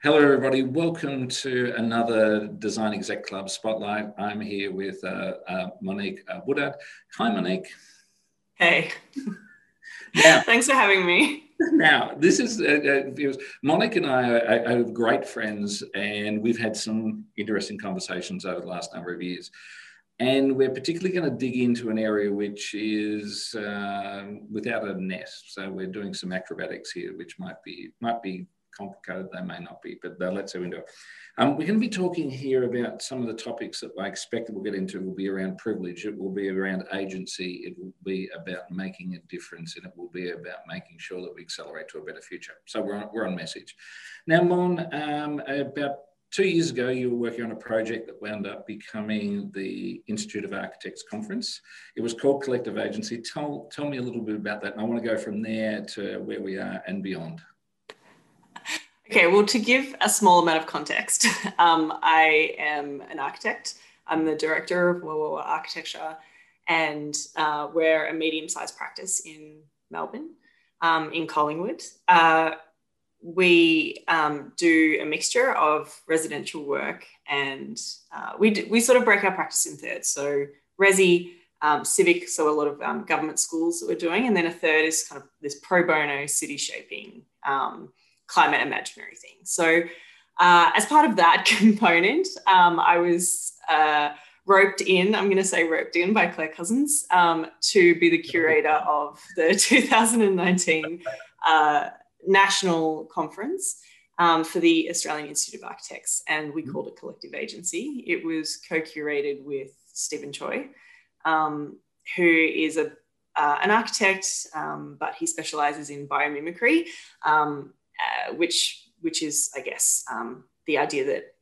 Hello, everybody. Welcome to another Design Exec Club Spotlight. I'm here with uh, uh, Monique uh, Woodward. Hi, Monique. Hey. Now, Thanks for having me. Now, this is uh, uh, Monique and I are, are, great friends, and we've had some interesting conversations over the last number of years. And we're particularly going to dig into an area which is uh, without a nest. So we're doing some acrobatics here, which might be might be complicated they may not be, but uh, let's go into it. Um, we're going to be talking here about some of the topics that I expect that we'll get into It will be around privilege, it will be around agency, it will be about making a difference, and it will be about making sure that we accelerate to a better future. So we're on, we're on message. Now, Mon, um, about two years ago, you were working on a project that wound up becoming the Institute of Architects Conference. It was called Collective Agency. Tell, tell me a little bit about that. And I want to go from there to where we are and beyond. Okay, well, to give a small amount of context, um, I am an architect. I'm the director of WOWOWA Architecture, and uh, we're a medium sized practice in Melbourne, um, in Collingwood. Uh, we um, do a mixture of residential work and uh, we, do, we sort of break our practice in thirds. So, resi, um, civic, so a lot of um, government schools that we're doing, and then a third is kind of this pro bono city shaping um, climate imaginary thing. So, uh, as part of that component, um, I was uh, roped in, I'm going to say roped in by Claire Cousins um, to be the curator of the 2019 uh, National Conference. Um, for the Australian Institute of Architects, and we called it Collective Agency. It was co curated with Stephen Choi, um, who is a, uh, an architect, um, but he specializes in biomimicry. Uh, which which is, I guess, um, the idea that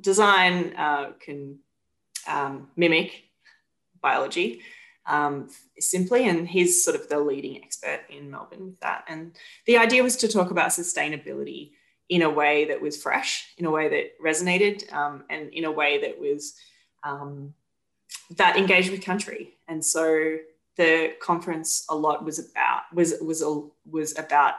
design uh, can um, mimic biology um, simply, and he's sort of the leading expert in Melbourne with that. And the idea was to talk about sustainability in a way that was fresh, in a way that resonated, um, and in a way that was um, that engaged with country. And so the conference a lot was about was was was about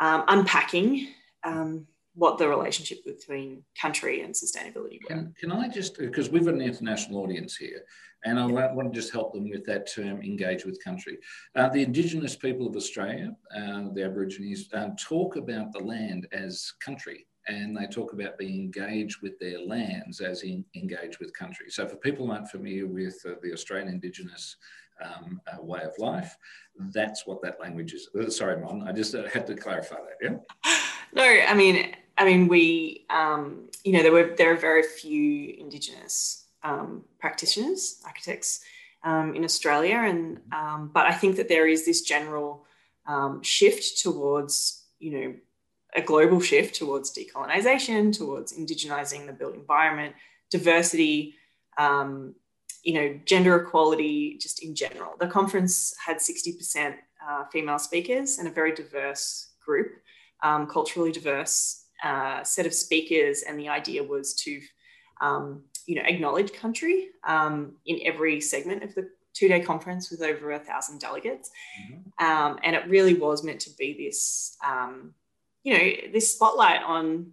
um, unpacking um, what the relationship between country and sustainability were. Can, can I just, because we've got an international audience here, and I yeah. want to just help them with that term, engage with country. Uh, the Indigenous people of Australia, uh, the Aborigines, uh, talk about the land as country and they talk about being engaged with their lands as in, engaged with country. So for people who aren't familiar with uh, the Australian Indigenous um, way of life. That's what that language is. Uh, sorry, Mon, I just uh, had to clarify that. Yeah. No, I mean, I mean, we, um, you know, there were there are very few Indigenous um, practitioners, architects um, in Australia, and um, but I think that there is this general um, shift towards, you know, a global shift towards decolonization, towards indigenizing the built environment, diversity, um, you know, gender equality just in general. The conference had 60% uh, female speakers and a very diverse group, um, culturally diverse uh, set of speakers. And the idea was to, um, you know, acknowledge country um, in every segment of the two-day conference with over a thousand delegates. Mm-hmm. Um, and it really was meant to be this, um, you know, this spotlight on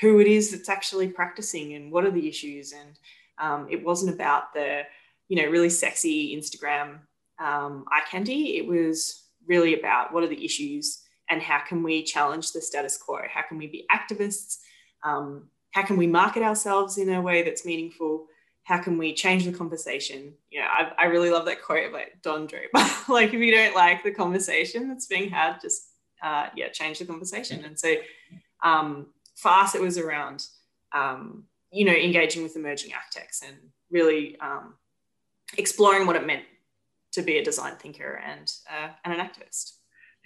who it is that's actually practicing and what are the issues and um, it wasn't about the, you know, really sexy Instagram um, eye candy. It was really about what are the issues and how can we challenge the status quo? How can we be activists? Um, how can we market ourselves in a way that's meaningful? How can we change the conversation? You know, I, I really love that quote of like Don Draper. like, if you don't like the conversation that's being had, just uh, yeah, change the conversation. And so um, for us, it was around um, you know, engaging with emerging architects and really um, exploring what it meant to be a design thinker and, uh, and an activist.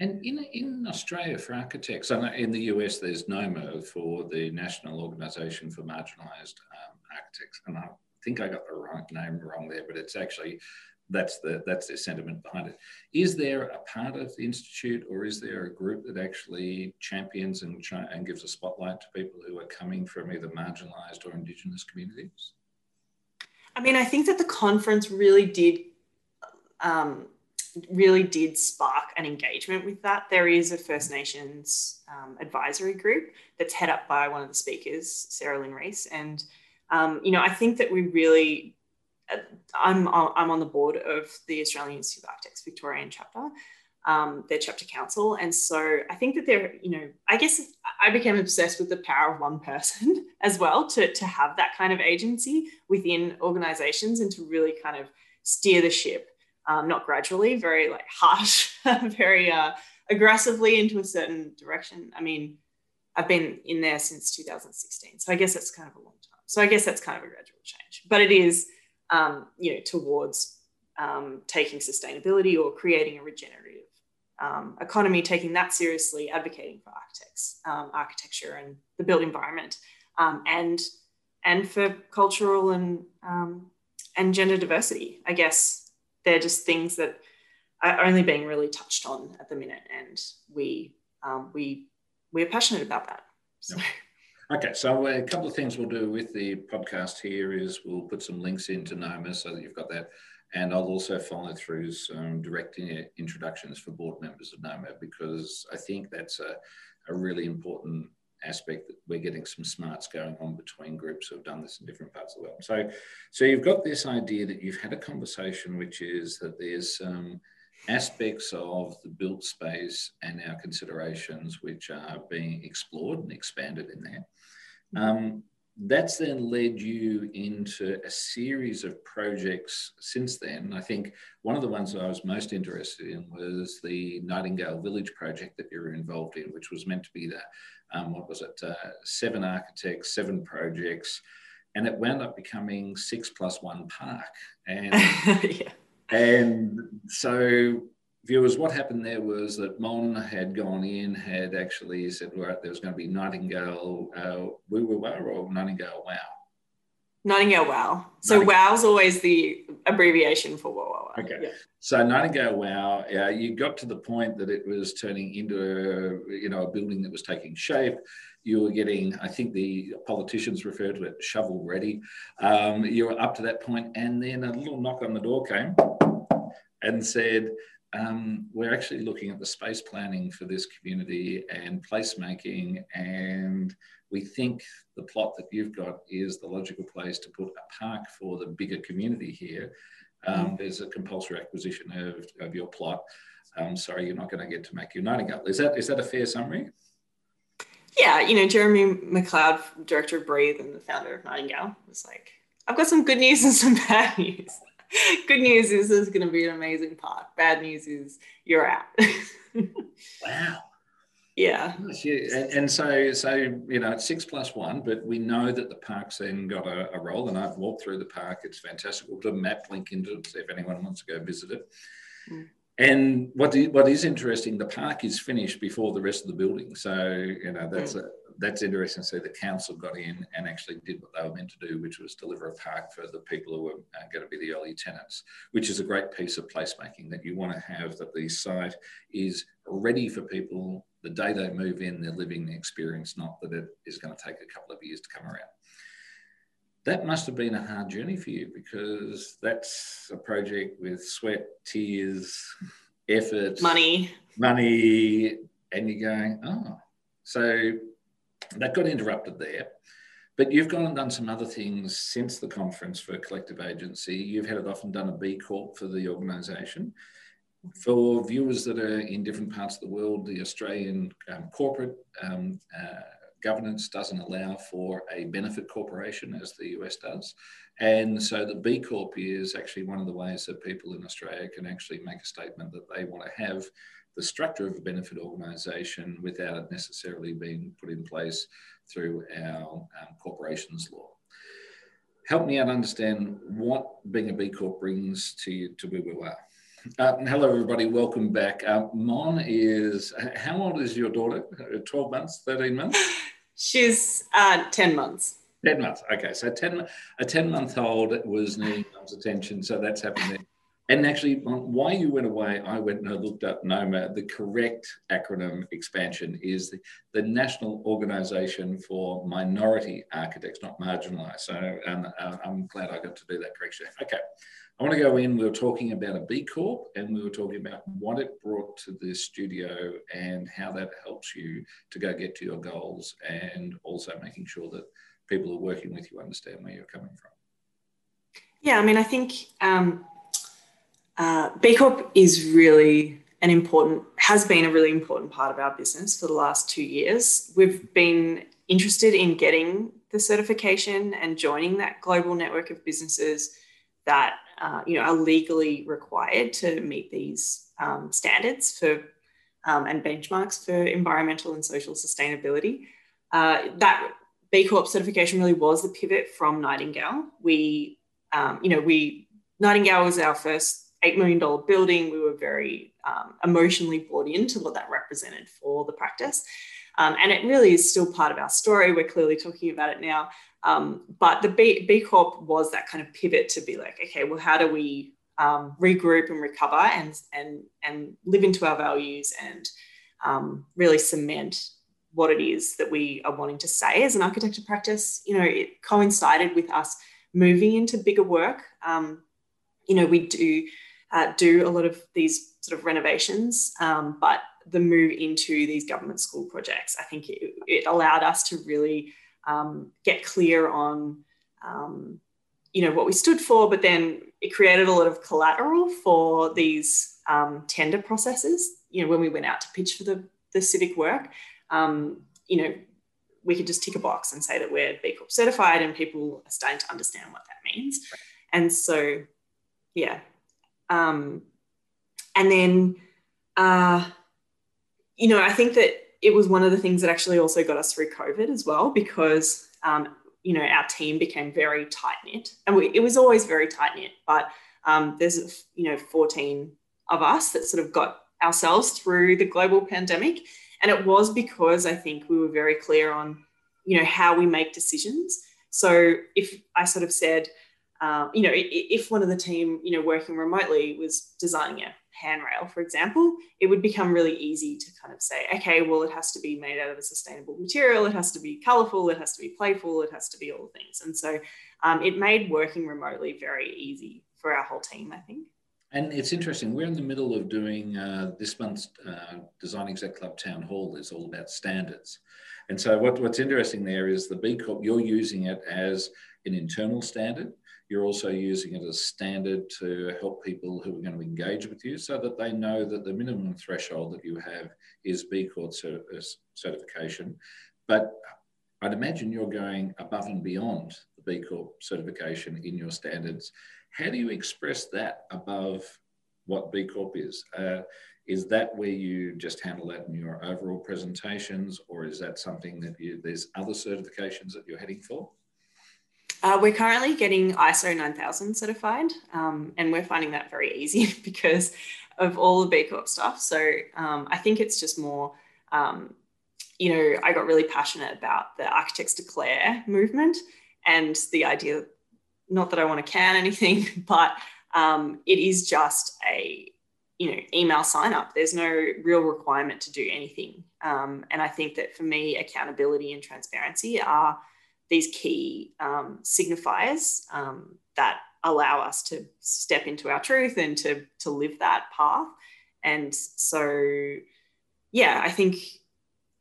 And in, in Australia for architects, and in the US, there's NOMA for the National Organisation for Marginalised um, Architects. And I think I got the right name wrong there, but it's actually that's the that's the sentiment behind it. Is there a part of the institute, or is there a group that actually champions and and gives a spotlight to people who are coming from either marginalised or Indigenous communities? I mean, I think that the conference really did um, really did spark an engagement with that. There is a First Nations um, advisory group that's head up by one of the speakers, Sarah Lynn Rees. And, um, you know, I think that we really, I'm, I'm on the board of the Australian Institute of Architects Victorian chapter, um, their chapter council. And so I think that they're, you know, I guess I became obsessed with the power of one person as well to, to have that kind of agency within organizations and to really kind of steer the ship um, not gradually, very like harsh, very uh, aggressively into a certain direction. I mean, I've been in there since 2016, so I guess that's kind of a long time. So I guess that's kind of a gradual change, but it is, um, you know, towards um, taking sustainability or creating a regenerative um, economy, taking that seriously, advocating for architects, um, architecture, and the built environment, um, and and for cultural and and gender diversity. I guess they're just things that are only being really touched on at the minute, and we um, we we're passionate about that. So. Okay, so uh, a couple of things we'll do with the podcast here is we'll put some links into NOMA so that you've got that. And I'll also follow through some direct uh, introductions for board members of NOMA because I think that's a, a really important aspect that we're getting some smarts going on between groups who have done this in different parts of the world. So, so you've got this idea that you've had a conversation, which is that there's some aspects of the built space and our considerations which are being explored and expanded in there. Um, that's then led you into a series of projects since then. I think one of the ones that I was most interested in was the Nightingale Village project that you were involved in, which was meant to be the um, what was it, uh, seven architects, seven projects, and it wound up becoming six plus one park. And, yeah. and so viewers, what happened there was that Mon had gone in, had actually said, right, there was going to be Nightingale uh, Woo Woo or Nightingale Wow. Nightingale Wow. So Nightingale. WOW's always the abbreviation for Wow Wow. Okay. Yeah. So Nightingale Wow, uh, you got to the point that it was turning into a, you know a building that was taking shape. You were getting, I think the politicians refer to it shovel ready. Um, you were up to that point, and then a little knock on the door came and said, um, we're actually looking at the space planning for this community and placemaking and we think the plot that you've got is the logical place to put a park for the bigger community here. Um, mm. There's a compulsory acquisition of, of your plot. Um, sorry, you're not going to get to make your Nightingale. Is that is that a fair summary? Yeah, you know, Jeremy McLeod, director of Breathe and the founder of Nightingale, was like, I've got some good news and some bad news. good news is this is going to be an amazing park. Bad news is you're out. wow. Yeah. And, and, so, so you know, it's six plus one, but we know that the park's then got a, a role. And I've walked through the park; it's fantastic. We'll put a map link into it if anyone wants to go visit it. Mm. And what is, what is interesting, the park is finished before the rest of the building. So you know that's mm. a, that's interesting. To see the council got in and actually did what they were meant to do, which was deliver a park for the people who were uh, going to be the early tenants, which is a great piece of placemaking that you want to have that the site is ready for people. The day they move in, they're living the experience, not that it is going to take a couple of years to come around. That must have been a hard journey for you because that's a project with sweat, tears, effort, money, money, and you're going, oh, so that got interrupted there. But you've gone and done some other things since the conference for a collective agency. You've had it off and done a B Corp for the organisation. For viewers that are in different parts of the world, the Australian um, corporate um, uh, governance doesn't allow for a benefit corporation as the US does. And so the B Corp is actually one of the ways that people in Australia can actually make a statement that they want to have the structure of a benefit organisation without it necessarily being put in place through our um, corporations law. Help me out understand what being a B Corp brings to you to where we are. Uh, hello, everybody. Welcome back. Uh, Mon is, how old is your daughter? 12 months, 13 months? She's uh, 10 months. 10 months. Okay. So 10, a 10 month old was needing mom's attention. So that's happened there. And actually, why you went away, I went and I looked up NOMA. The correct acronym expansion is the, the National Organisation for Minority Architects, not marginalised. So um, uh, I'm glad I got to do that correction. Okay, I want to go in. We were talking about a B Corp and we were talking about what it brought to the studio and how that helps you to go get to your goals and also making sure that people who are working with you understand where you're coming from. Yeah, I mean, I think um, uh, B Corp is really an important, has been a really important part of our business for the last two years. We've been interested in getting the certification and joining that global network of businesses that uh, you know are legally required to meet these um, standards for um, and benchmarks for environmental and social sustainability. Uh, that B Corp certification really was the pivot from Nightingale. We, um, you know, we Nightingale was our first $8 million building. We were very um, emotionally bought into what that represented for the practice. Um, and it really is still part of our story. We're clearly talking about it now. Um, but the B, B, Corp was that kind of pivot to be like, okay, well, how do we um, regroup and recover and, and, and live into our values and um, really cement what it is that we are wanting to say as an architecture practice? You know, it coincided with us moving into bigger work. Um, you know, we do uh, do a lot of these sort of renovations, um, but the move into these government school projects, I think it, it allowed us to really um, get clear on, um, you know, what we stood for, but then it created a lot of collateral for these um, tender processes. You know, when we went out to pitch for the, the civic work, um, you know, we could just tick a box and say that we're B Corp certified, and people are starting to understand what that means. And so, yeah, um, and then, uh, you know, I think that it was one of the things that actually also got us through COVID as well, because, um, you know, our team became very tight knit. And we, it was always very tight knit, but um, there's, you know, 14 of us that sort of got ourselves through the global pandemic. And it was because I think we were very clear on, you know, how we make decisions. So if I sort of said, um, you know, if one of the team, you know, working remotely was designing a handrail, for example, it would become really easy to kind of say, okay, well, it has to be made out of a sustainable material, it has to be colorful, it has to be playful, it has to be all things. And so um, it made working remotely very easy for our whole team, I think. And it's interesting, we're in the middle of doing uh, this month's uh, Design Exec Club Town Hall is all about standards. And so what, what's interesting there is the B Corp, you're using it as an internal standard you're also using it as a standard to help people who are going to engage with you so that they know that the minimum threshold that you have is B Corp uh, certification. But I'd imagine you're going above and beyond the B Corp certification in your standards. How do you express that above what B Corp is? Uh, is that where you just handle that in your overall presentations, or is that something that you, there's other certifications that you're heading for? Uh, we're currently getting ISO 9000 certified, um, and we're finding that very easy because of all the B Corp stuff. So um, I think it's just more, um, you know, I got really passionate about the Architects Declare movement and the idea, not that I want to can anything, but um, it is just a, you know, email sign up. There's no real requirement to do anything. Um, and I think that for me, accountability and transparency are these key um, signifiers um, that allow us to step into our truth and to to live that path. And so, yeah, I think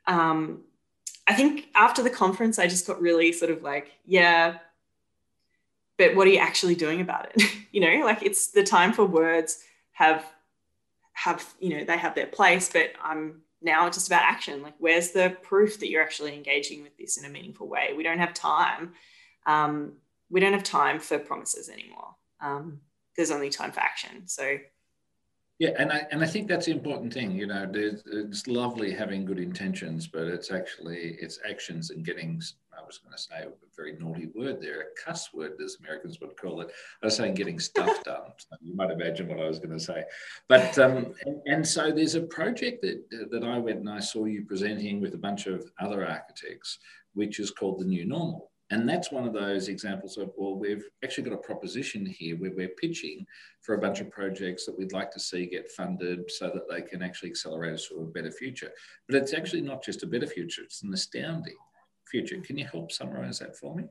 um, I think after the conference, I just got really sort of like, yeah, but what are you actually doing about it? you know, like it's the time for words have have you know they have their place, but I'm now it's just about action. Like, where's the proof that you're actually engaging with this in a meaningful way? We don't have time. Um, we don't have time for promises anymore. Um, there's only time for action. So, yeah, and I and I think that's the important thing. You know, it's lovely having good intentions, but it's actually it's actions and getting I was going to say a very naughty word there, a cuss word, as Americans would call it. I was saying getting stuff done. So you might imagine what I was going to say. But um, and, and, so there's a project that that I went and I saw you presenting with a bunch of other architects, which is called the New Normal. And that's one of those examples of, well, we've actually got a proposition here where we're pitching for a bunch of projects that we'd like to see get funded so that they can actually accelerate us to a better future. But it's actually not just a better future, it's an astounding future. Can you help summarize that for me?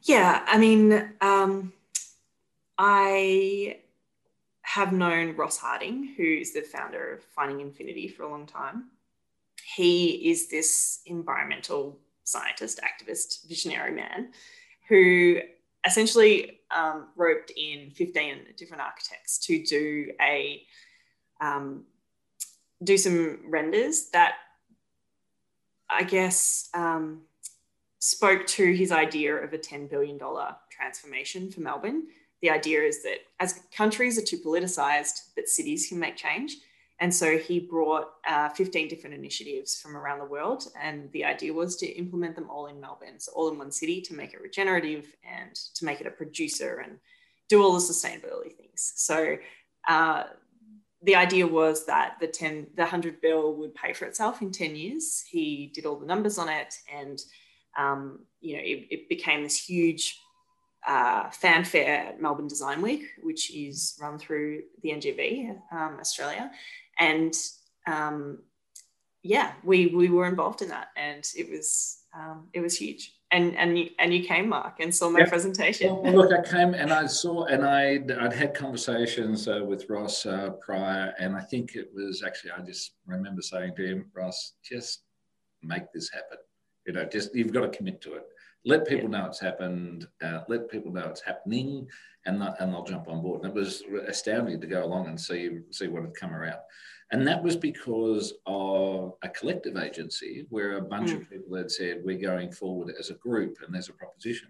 Yeah, I mean, um, I have known Ross Harding, who's the founder of Finding Infinity for a long time. He is this environmental scientist, activist, visionary man who essentially um, roped in 15 different architects to do a um, do some renders that I guess um, spoke to his idea of a $10 billion transformation for Melbourne. The idea is that as countries are too politicized, that cities can make change. And so he brought uh, 15 different initiatives from around the world. And the idea was to implement them all in Melbourne, so all in one city to make it regenerative and to make it a producer and do all the sustainability things. So uh, the idea was that the 10, the 100 bill would pay for itself in 10 years. He did all the numbers on it and, um, you know, it, it became this huge uh, fanfare at Melbourne Design Week, which is run through the NGV um, Australia and um, yeah, we we were involved in that, and it was um, it was huge. And and you and you came, Mark, and saw my presentation. Well, look, I came and I saw, and I I'd had conversations uh, with Ross uh, prior, and I think it was actually I just remember saying to him, Ross, just make this happen. You know, just you've got to commit to it. Let people know it's happened. Uh, let people know it's happening, and that, and they'll jump on board. And it was astounding to go along and see see what had come around. And that was because of a collective agency where a bunch mm. of people had said, we're going forward as a group and there's a proposition.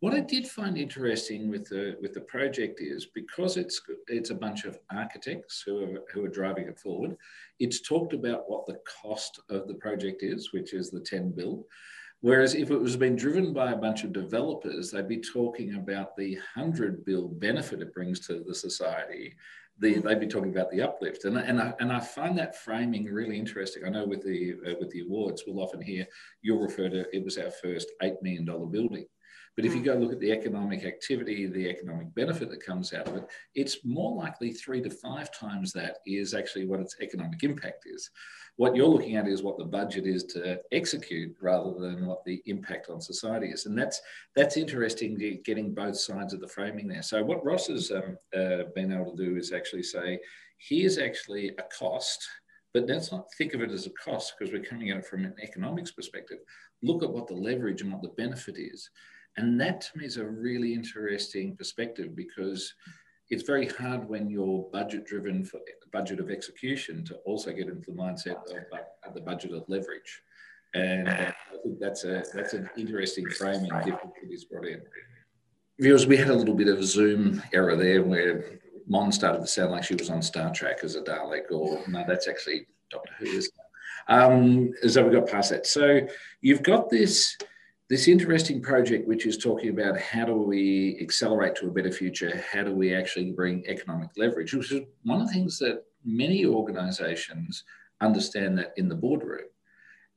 What I did find interesting with the with the project is because it's it's a bunch of architects who are who are driving it forward. It's talked about what the cost of the project is, which is the 10 bill. Whereas if it was being driven by a bunch of developers, they'd be talking about the 100 bill benefit it brings to the society the, they'd be talking about the uplift, and and I, and I find that framing really interesting. I know with the uh, with the awards, we'll often hear you'll refer to it was our first eight million dollar building, but if you hmm. go look at the economic activity, the economic benefit that comes out of it, it's more likely three to five times that is actually what its economic impact is. What you're looking at is what the budget is to execute rather than what the impact on society is. And that's that's interesting getting both sides of the framing there. So what Ross has um, uh, been able to do is actually say, here's actually a cost but let's not think of it as a cost because we're coming at it from an economics perspective. Look at what the leverage and what the benefit is. And that to me is a really interesting perspective because it's very hard when you're budget driven for budget of execution to also get into the mindset of, the budget of leverage. And uh, I think that's a that's an interesting framing difficulties brought in. Viewers, we had a little bit of a Zoom error there where Mon started to sound like she was on Star Trek as a Dalek, or no, that's actually Doctor Who. Is um, so we got past that. So you've got this this interesting project, which is talking about how do we accelerate to a better future? How do we actually bring economic leverage? Which is one of the things that many organizations understand that in the boardroom.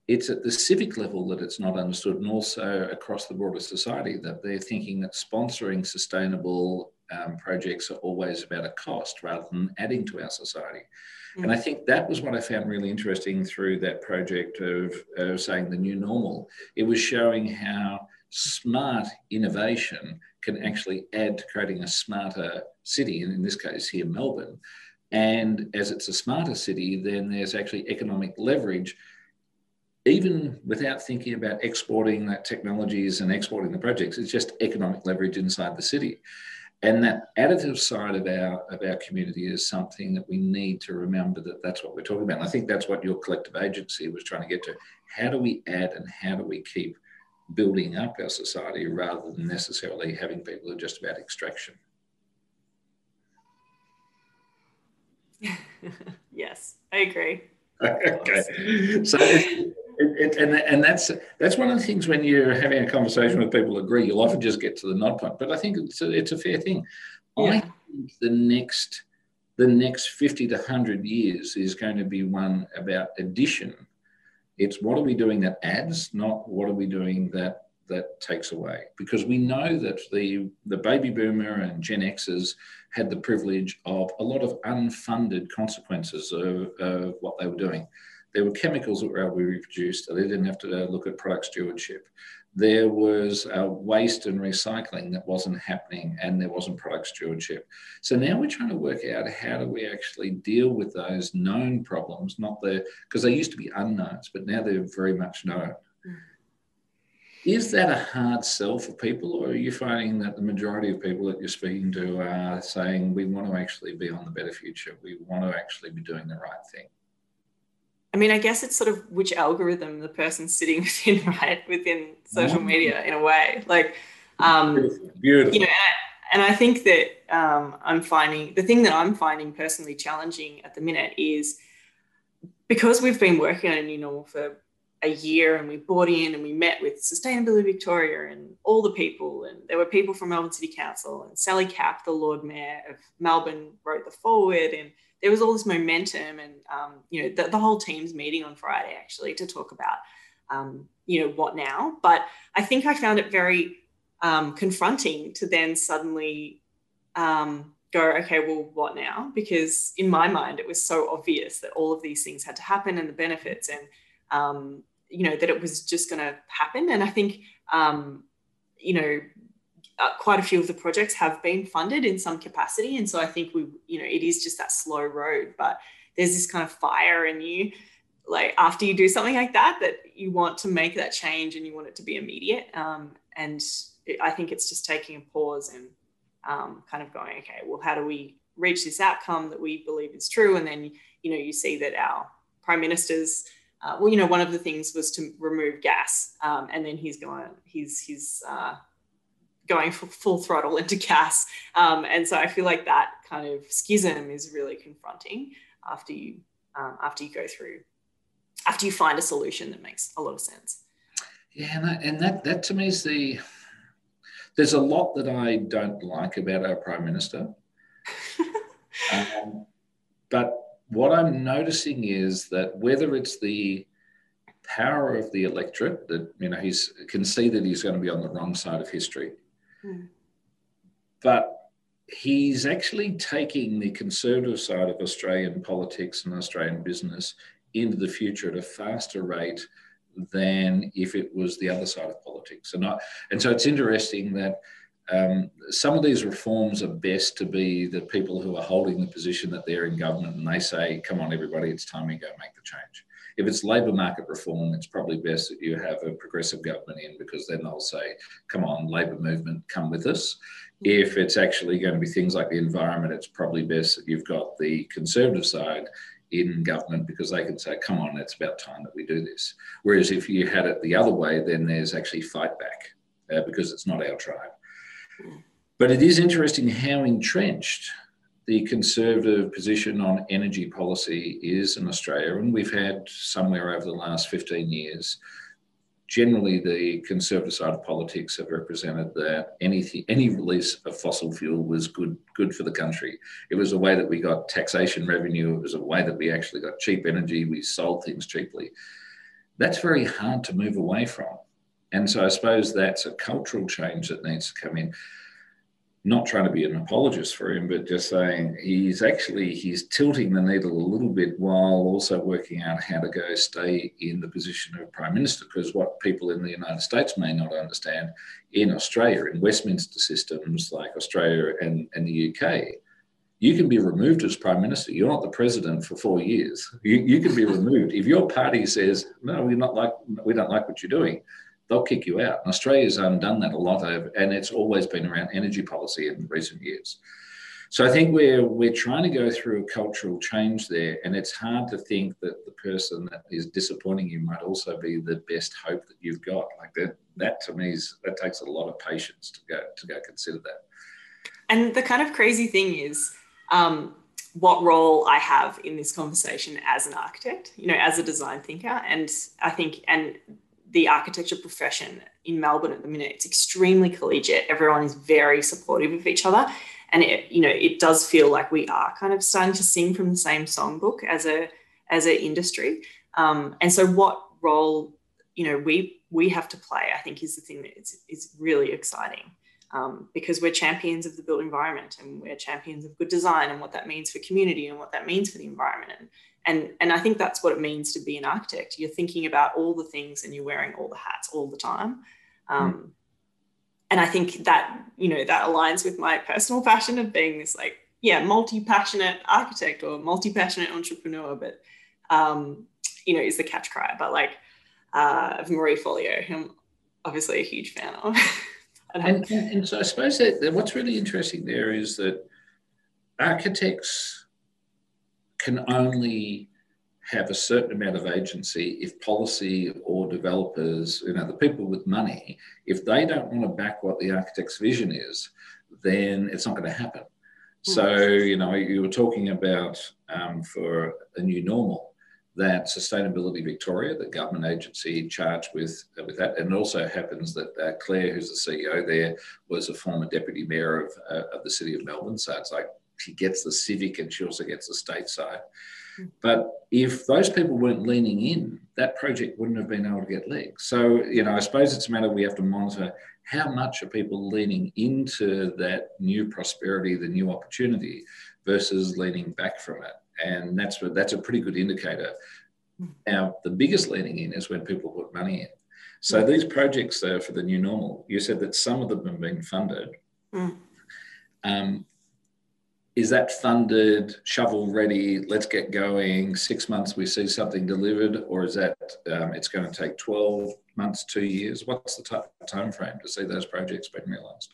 It's at the civic level that it's not understood, and also across the broader society that they're thinking that sponsoring sustainable um, projects are always about a cost rather than adding to our society. And I mm. think that was what I found really interesting through that project of, of saying the new normal. It was showing how smart innovation can actually add to creating a smarter city, and in this case here, Melbourne. And as it's a smarter city, then there's actually economic leverage, even without thinking about exporting that technologies and exporting the projects. It's just economic leverage inside the city. And that additive side of our of our community is something that we need to remember that that's what we're talking about. And I think that's what your collective agency was trying to get to. How do we add and how do we keep building up our society rather than necessarily having people who are just about extraction? yes, I agree. okay. So it, and and that's that's one of the things when you're having a conversation with people agree, you'll often just get to the nod point. But I think it's a, it's a fair thing. Yeah. I think the next the next 50 to 100 years is going to be one about addition It's what are we doing that adds, not what are we doing that that takes away. Because we know that the the baby boomer and Gen Xers had the privilege of a lot of unfunded consequences of, of what they were doing. There were chemicals that were able to be reproduced. They didn't have to look at product stewardship there was uh, waste and recycling that wasn't happening and there wasn't product stewardship. So now we're trying to work out how do we actually deal with those known problems, not the, because they used to be unknowns, but now they're very much known. Mm. Is that a hard sell for people, or are you finding that the majority of people that you're speaking to are saying we want to actually be on the better future? We want to actually be doing the right thing? I mean, I guess it's sort of which algorithm the person's sitting within, right? Within social mm-hmm. media in a way. Like, um, Beautiful. Beautiful. You know, and I, and I think that um, I'm finding the thing that I'm finding personally challenging at the minute is because we've been working on a new normal for a year and we bought in and we met with Sustainability Victoria and all the people. And there were people from Melbourne City Council and Sally Capp, the Lord Mayor of Melbourne, wrote the foreword. And there was all this momentum and um, you know the, the, whole team's meeting on friday actually to talk about um, you know what now. But i think i found it very um, confronting to then suddenly um, go okay well what now? Because in my mind it was so obvious that all of these things had to happen and the benefits and um, you know that it was just going to happen. And i think um, you know uh, quite a few of the projects have been funded in some capacity and so i think we you know it is just that slow road but there's this kind of fire in you like after you do something like that that you want to make that change and you want it to be immediate um, and it, i think it's just taking a pause and um, kind of going okay well how do we reach this outcome that we believe is true? And then you know you see that our prime ministers uh, well you know one of the things was to remove gas um, and then he's going he's he's uh, going full throttle into gas. Um, and so I feel like that kind of schism is really confronting after you um, after you go through after you find a solution that makes a lot of sense. Yeah, and that, and that that to me is the there's a lot that I don't like about our prime minister. um, but what I'm noticing is that whether it's the power of the electorate that you know he's can see that he's going to be on the wrong side of history but he's actually taking the conservative side of Australian politics and Australian business into the future at a faster rate than if it was the other side of politics. And, I, and so it's interesting that um, some of these reforms are best to be the people who are holding the position that they're in government and they say, come on, everybody, it's time we go make the change. If it's labour market reform, it's probably best that you have a progressive government in because then they'll say, come on, labour movement, come with us. If it's actually going to be things like the environment, it's probably best that you've got the conservative side in government because they can say, come on, it's about time that we do this. Whereas if you had it the other way, then there's actually fight back uh, because it's not our tribe. But it is interesting how entrenched the conservative position on energy policy is in Australia, and we've had somewhere over the last 15 years, generally the conservative side of politics have represented that anything, any release of fossil fuel was good, good for the country. It was a way that we got taxation revenue. It was a way that we actually got cheap energy. We sold things cheaply. That's very hard to move away from. And so I suppose that's a cultural change that needs to come in not trying to be an apologist for him, but just saying he's actually he's tilting the needle a little bit while also working out how to go stay in the position of prime minister. Because what people in the United States may not understand, in Australia, in Westminster systems like Australia and, and the UK, you can be removed as prime minister. You're not the president for four years. You, you can be removed if your party says no, we're not like we don't like what you're doing they'll kick you out. And Australia's um, done that a lot over, and it's always been around energy policy in recent years. So I think we're we're trying to go through a cultural change there, and it's hard to think that the person that is disappointing you might also be the best hope that you've got. Like that, that to me is that takes a lot of patience to go to go consider that. And the kind of crazy thing is, um, what role I have in this conversation as an architect, you know, as a design thinker, and I think and the architecture profession in Melbourne at the minute. It's extremely collegiate. Everyone is very supportive of each other. And it, you know, it does feel like we are kind of starting to sing from the same songbook as a as an industry. Um, and so what role you know we we have to play i think is the thing that is, is really exciting um, because we're champions of the built environment and we're champions of good design and what that means for community and what that means for the environment and and and i think that's what it means to be an architect. You're thinking about all the things and you're wearing all the hats all the time. Um, mm. and i think that you know that aligns with my personal passion of being this like yeah multi-passionate architect or multi-passionate entrepreneur. But um, you know is the catch cry. But like uh, of Marie Forleo i'm obviously a huge fan of. And, and, and, so i suppose that what's really interesting there is that architects can only have a certain amount of agency if policy or developers, you know, the people with money, if they don't want to back what the architect's vision is, then it's not going to happen. So, hmm. you know, you were talking about um, for a new normal that Sustainability Victoria, the government agency charged with with that, and it also happens that uh, Claire, who's the CEO there, was a former deputy mayor of, uh, of the city of Melbourne. So it's like she gets the civic and she also gets the state side. Hmm. But if those people weren't leaning in, that project wouldn't have been able to get legs. So, you know, I suppose it's a matter we have to monitor how much are people leaning into that new prosperity, the new opportunity, versus leaning back from it. And that's what, that's a pretty good indicator. Hmm. Now, the biggest leaning in is when people put money in. So hmm. these projects uh, for the new normal, you said that some of them have been funded. Mm. Um, is that funded, shovel ready, let's get going, six months we see something delivered, or is that um, it's going to take 12 months, two years? What's the t- time frame to see those projects being realised?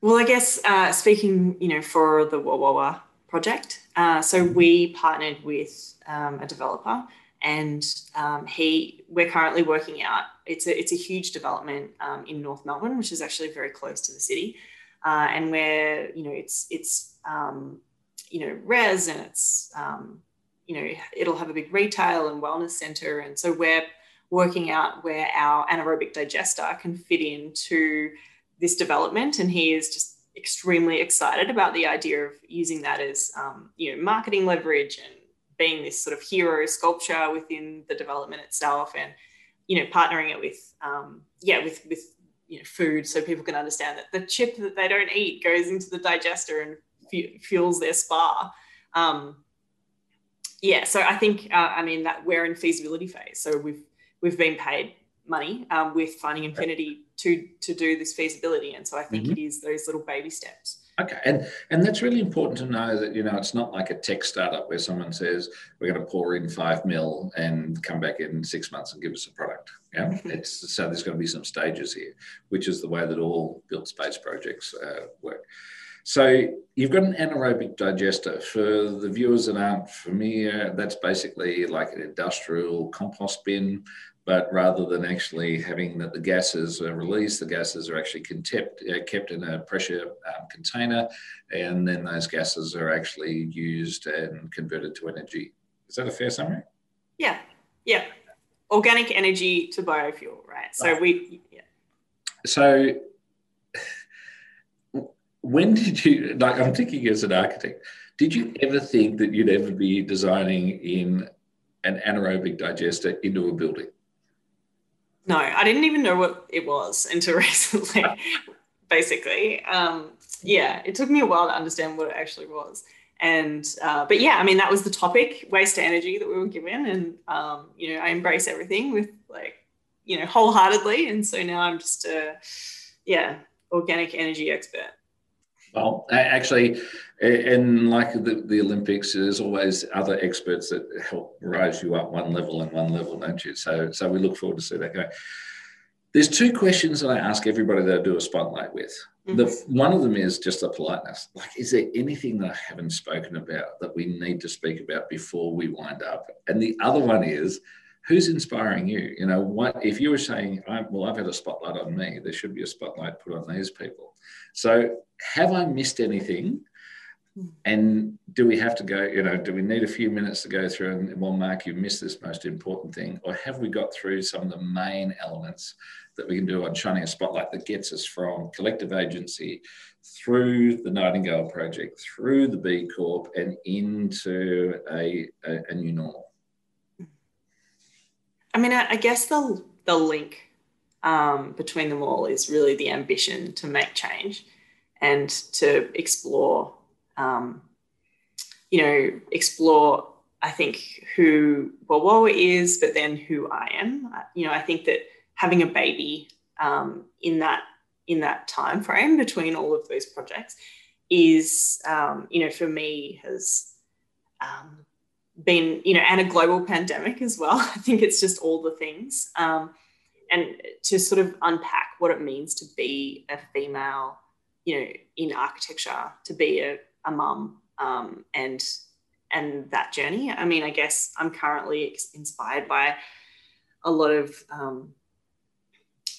Well, I guess uh, speaking, you know, for the WOWOWA project, uh, so we partnered with um, a developer, and um, he we're currently working out. It's a it's a huge development um, in North Melbourne, which is actually very close to the city, uh, and where you know it's it's um, you know, res and it's, um, you know, it'll have a big retail and wellness center. And so we're working out where our anaerobic digester can fit into this development. And he is just extremely excited about the idea of using that as, um, you know, marketing leverage and being this sort of hero sculpture within the development itself and, you know, partnering it with, um, yeah, with, with, you know, food so people can understand that the chip that they don't eat goes into the digester and fuels their spa. Um, yeah, so I think uh, I mean that we're in feasibility phase. So we've we've been paid money um, with Finding Infinity to to do this feasibility, and so I think mm-hmm. it is those little baby steps. Okay, and and that's really important to know that you know it's not like a tech startup where someone says we're going to pour in five mil and come back in six months and give us a product. Yeah, it's so there's going to be some stages here, which is the way that all built space projects uh, work. So you've got an anaerobic digester. For the viewers that aren't familiar, that's basically like an industrial compost bin, but rather than actually having that the gases are released, the gases are actually kept, uh, kept in a pressure um, container, and then those gases are actually used and converted to energy. Is that a fair summary? Yeah, yeah. Organic energy to biofuel, right? So right. we, yeah. So when did you like i'm thinking as an architect did you ever think that you'd ever be designing in an anaerobic digester into a building no i didn't even know what it was until recently basically. Um, yeah it took me a while to understand what it actually was. And uh, but yeah i mean that was the topic waste energy that we were given. And um, you know i embrace everything with like you know wholeheartedly. And so now i'm just a yeah organic energy expert well, actually, in like the, the Olympics, there's always other experts that help rise you up one level and one level, don't you? So, so we look forward to see that go. There's two questions that I ask everybody that I do a spotlight with. Mm-hmm. The one of them is just a politeness. Like, is there anything that I haven't spoken about that we need to speak about before we wind up? And the other one is, who's inspiring you? You know, what if you were saying, well, I've had a spotlight on me, there should be a spotlight put on these people. So, have I missed anything? And do we have to go, you know, do we need a few minutes to go through and, well, Mark, you missed this most important thing? Or have we got through some of the main elements that we can do on shining a spotlight that gets us from collective agency through the Nightingale Project, through the B Corp, and into a, a, a new normal? I mean, I, I guess the the link um, between them all is really the ambition to make change and to explore, um, you know, explore. I think who Wawa is, but then who I am. You know, I think that having a baby um, in that in that time frame between all of those projects is, um, you know, for me has um, been, you know, and a global pandemic as well. I think it's just all the things. Um, and to sort of unpack what it means to be a female, you know, in architecture, to be a, a mum um, and and that journey. I mean, I guess I'm currently inspired by a lot of um,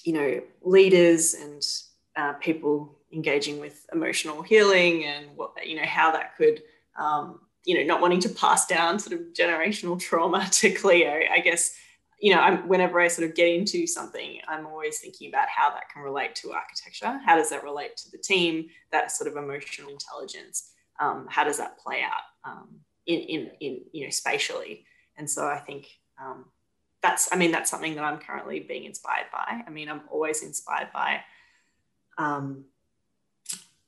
you know leaders and uh, people engaging with emotional healing and what you know how that could um, you know not wanting to pass down sort of generational trauma to Cleo. I guess you know I'm, whenever I sort of get into something, I'm always thinking about how that can relate to architecture. How does that relate to the team? That sort of emotional intelligence. Um, how does that play out um, in, in in you know spatially? And so I think um, that's I mean that's something that I'm currently being inspired by. I mean I'm always inspired by um,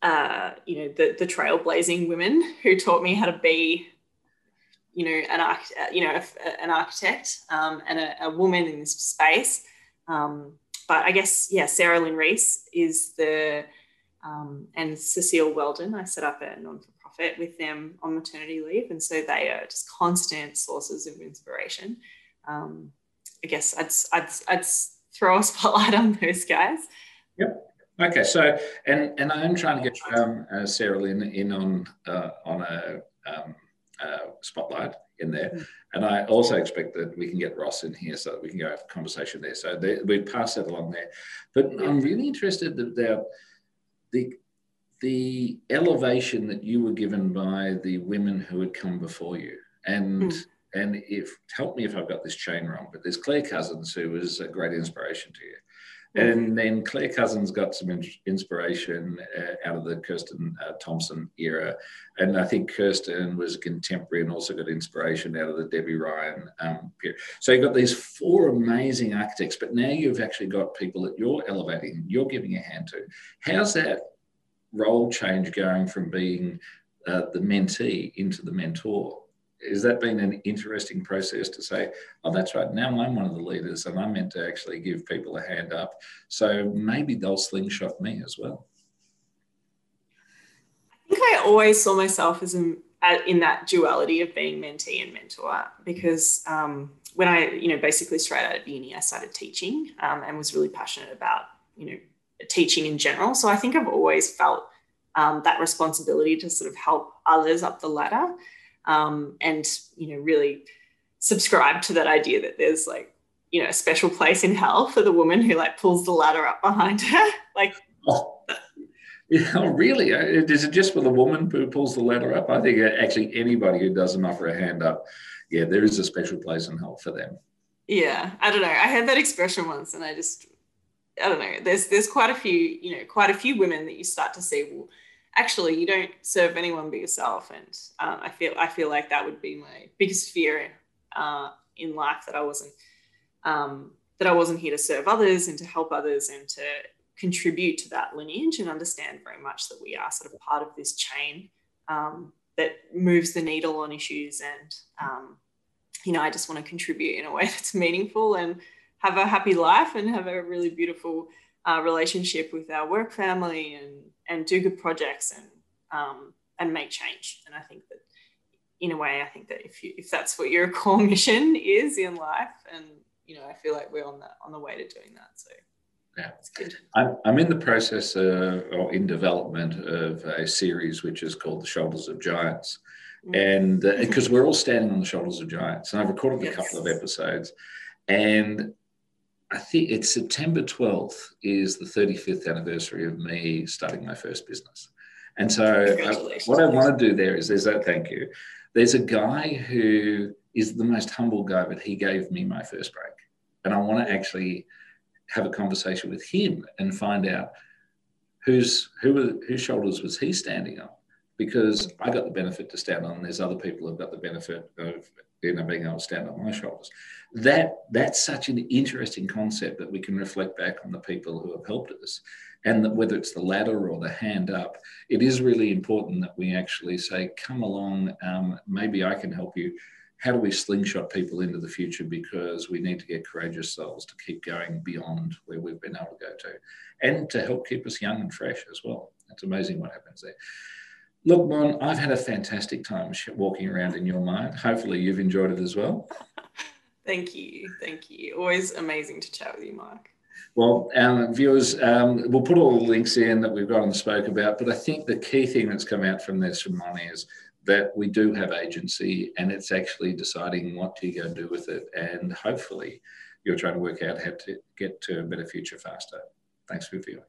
uh, you know, the, the trailblazing women who taught me how to be, you know, an arch, uh, you know, a, an architect um, and a, a, woman in this space. Um, but I guess, yeah, Sarah Lynn Rees is the, um, and Cecile Weldon. I set up a non-for-profit with them on maternity leave, and so they are just constant sources of inspiration. Um, I guess I'd, I'd, I'd throw a spotlight on those guys. Yep. Okay, so and and I am trying to get um, uh, Sarah Lynn in on uh, on a um, uh, spotlight in there, mm. and I also expect that we can get Ross in here so that we can go have a conversation there. So we pass that along there, but I'm really interested about the the elevation that you were given by the women who had come before you, and. Mm. And if help me if I've got this chain wrong, but there's Claire Cousins who was a great inspiration to you. And then Claire Cousins got some inspiration uh, out of the Kirsten uh, Thompson era. And I think Kirsten was a contemporary and also got inspiration out of the Debbie Ryan um, period. So you've got these four amazing architects, but now you've actually got people that you're elevating, you're giving a hand to. How's that role change going from being uh, the mentee into the mentor? Has that been an interesting process to say, oh, that's right, now I'm one of the leaders and I'm meant to actually give people a hand up. So maybe they'll slingshot me as well. I think I always saw myself as in, in that duality of being mentee and mentor because um, when I, you know, basically straight out of uni, I started teaching um, and was really passionate about, you know, teaching in general. So I think I've always felt um, that responsibility to sort of help others up the ladder um, and you know really subscribe to that idea that there's like you know a special place in hell for the woman who like pulls the ladder up behind her like oh. Yeah, really? Uh, is it just for the woman who pulls the ladder up? I think uh, actually anybody who doesn't offer a hand up, yeah, there is a special place in hell for them. Yeah, I don't know. I had that expression once, and I just, I don't know. There's there's quite a few, you know, quite a few women that you start to see. Well, actually you don't serve anyone but yourself and um, i feel i feel like that would be my biggest fear uh, in life that i wasn't um, that i wasn't here to serve others and to help others and to contribute to that lineage and understand very much that we are sort of part of this chain um, that moves the needle on issues and um, you know i just want to contribute in a way that's meaningful and have a happy life and have a really beautiful uh, relationship with our work family and and do good projects and um, and make change. And I think that in a way, I think that if you if that's what your core mission is in life, and you know, I feel like we're on the on the way to doing that. So yeah, it's good. I'm, I'm in the process uh, or in development of a series which is called The Shoulders of Giants. Mm. And because uh, we're all standing on the shoulders of giants, and I've recorded yes. a couple of episodes, and I think it's September 12th is the 35th anniversary of me starting my first business. And so I, uh, what I want to do there is there's that thank you. There's a guy who is the most humble guy, but he gave me my first break. And I want to actually have a conversation with him and find out whose who whose shoulders was he standing on because I got the benefit to stand on. There's other people who've got the benefit of you know, being able to stand on my shoulders. That that's such an interesting concept that we can reflect back on the people who have helped us, and that whether it's the ladder or the hand up, it is really important that we actually say, "Come along, um, maybe I can help you." How do we slingshot people into the future? Because we need to get courageous souls to keep going beyond where we've been able to go to, and to help keep us young and fresh as well. It's amazing what happens there. Look, Mon, I've had a fantastic time walking around in your mind. Hopefully, you've enjoyed it as well. Thank you. Thank you. Always amazing to chat with you, Mark. Well, our viewers, um, we'll put all the links in that we've got and spoke about. But I think the key thing that's come out from this from Mon is that we do have agency and it's actually deciding what to go and do with it. And hopefully, you're trying to work out how to get to a better future faster. Thanks for viewing.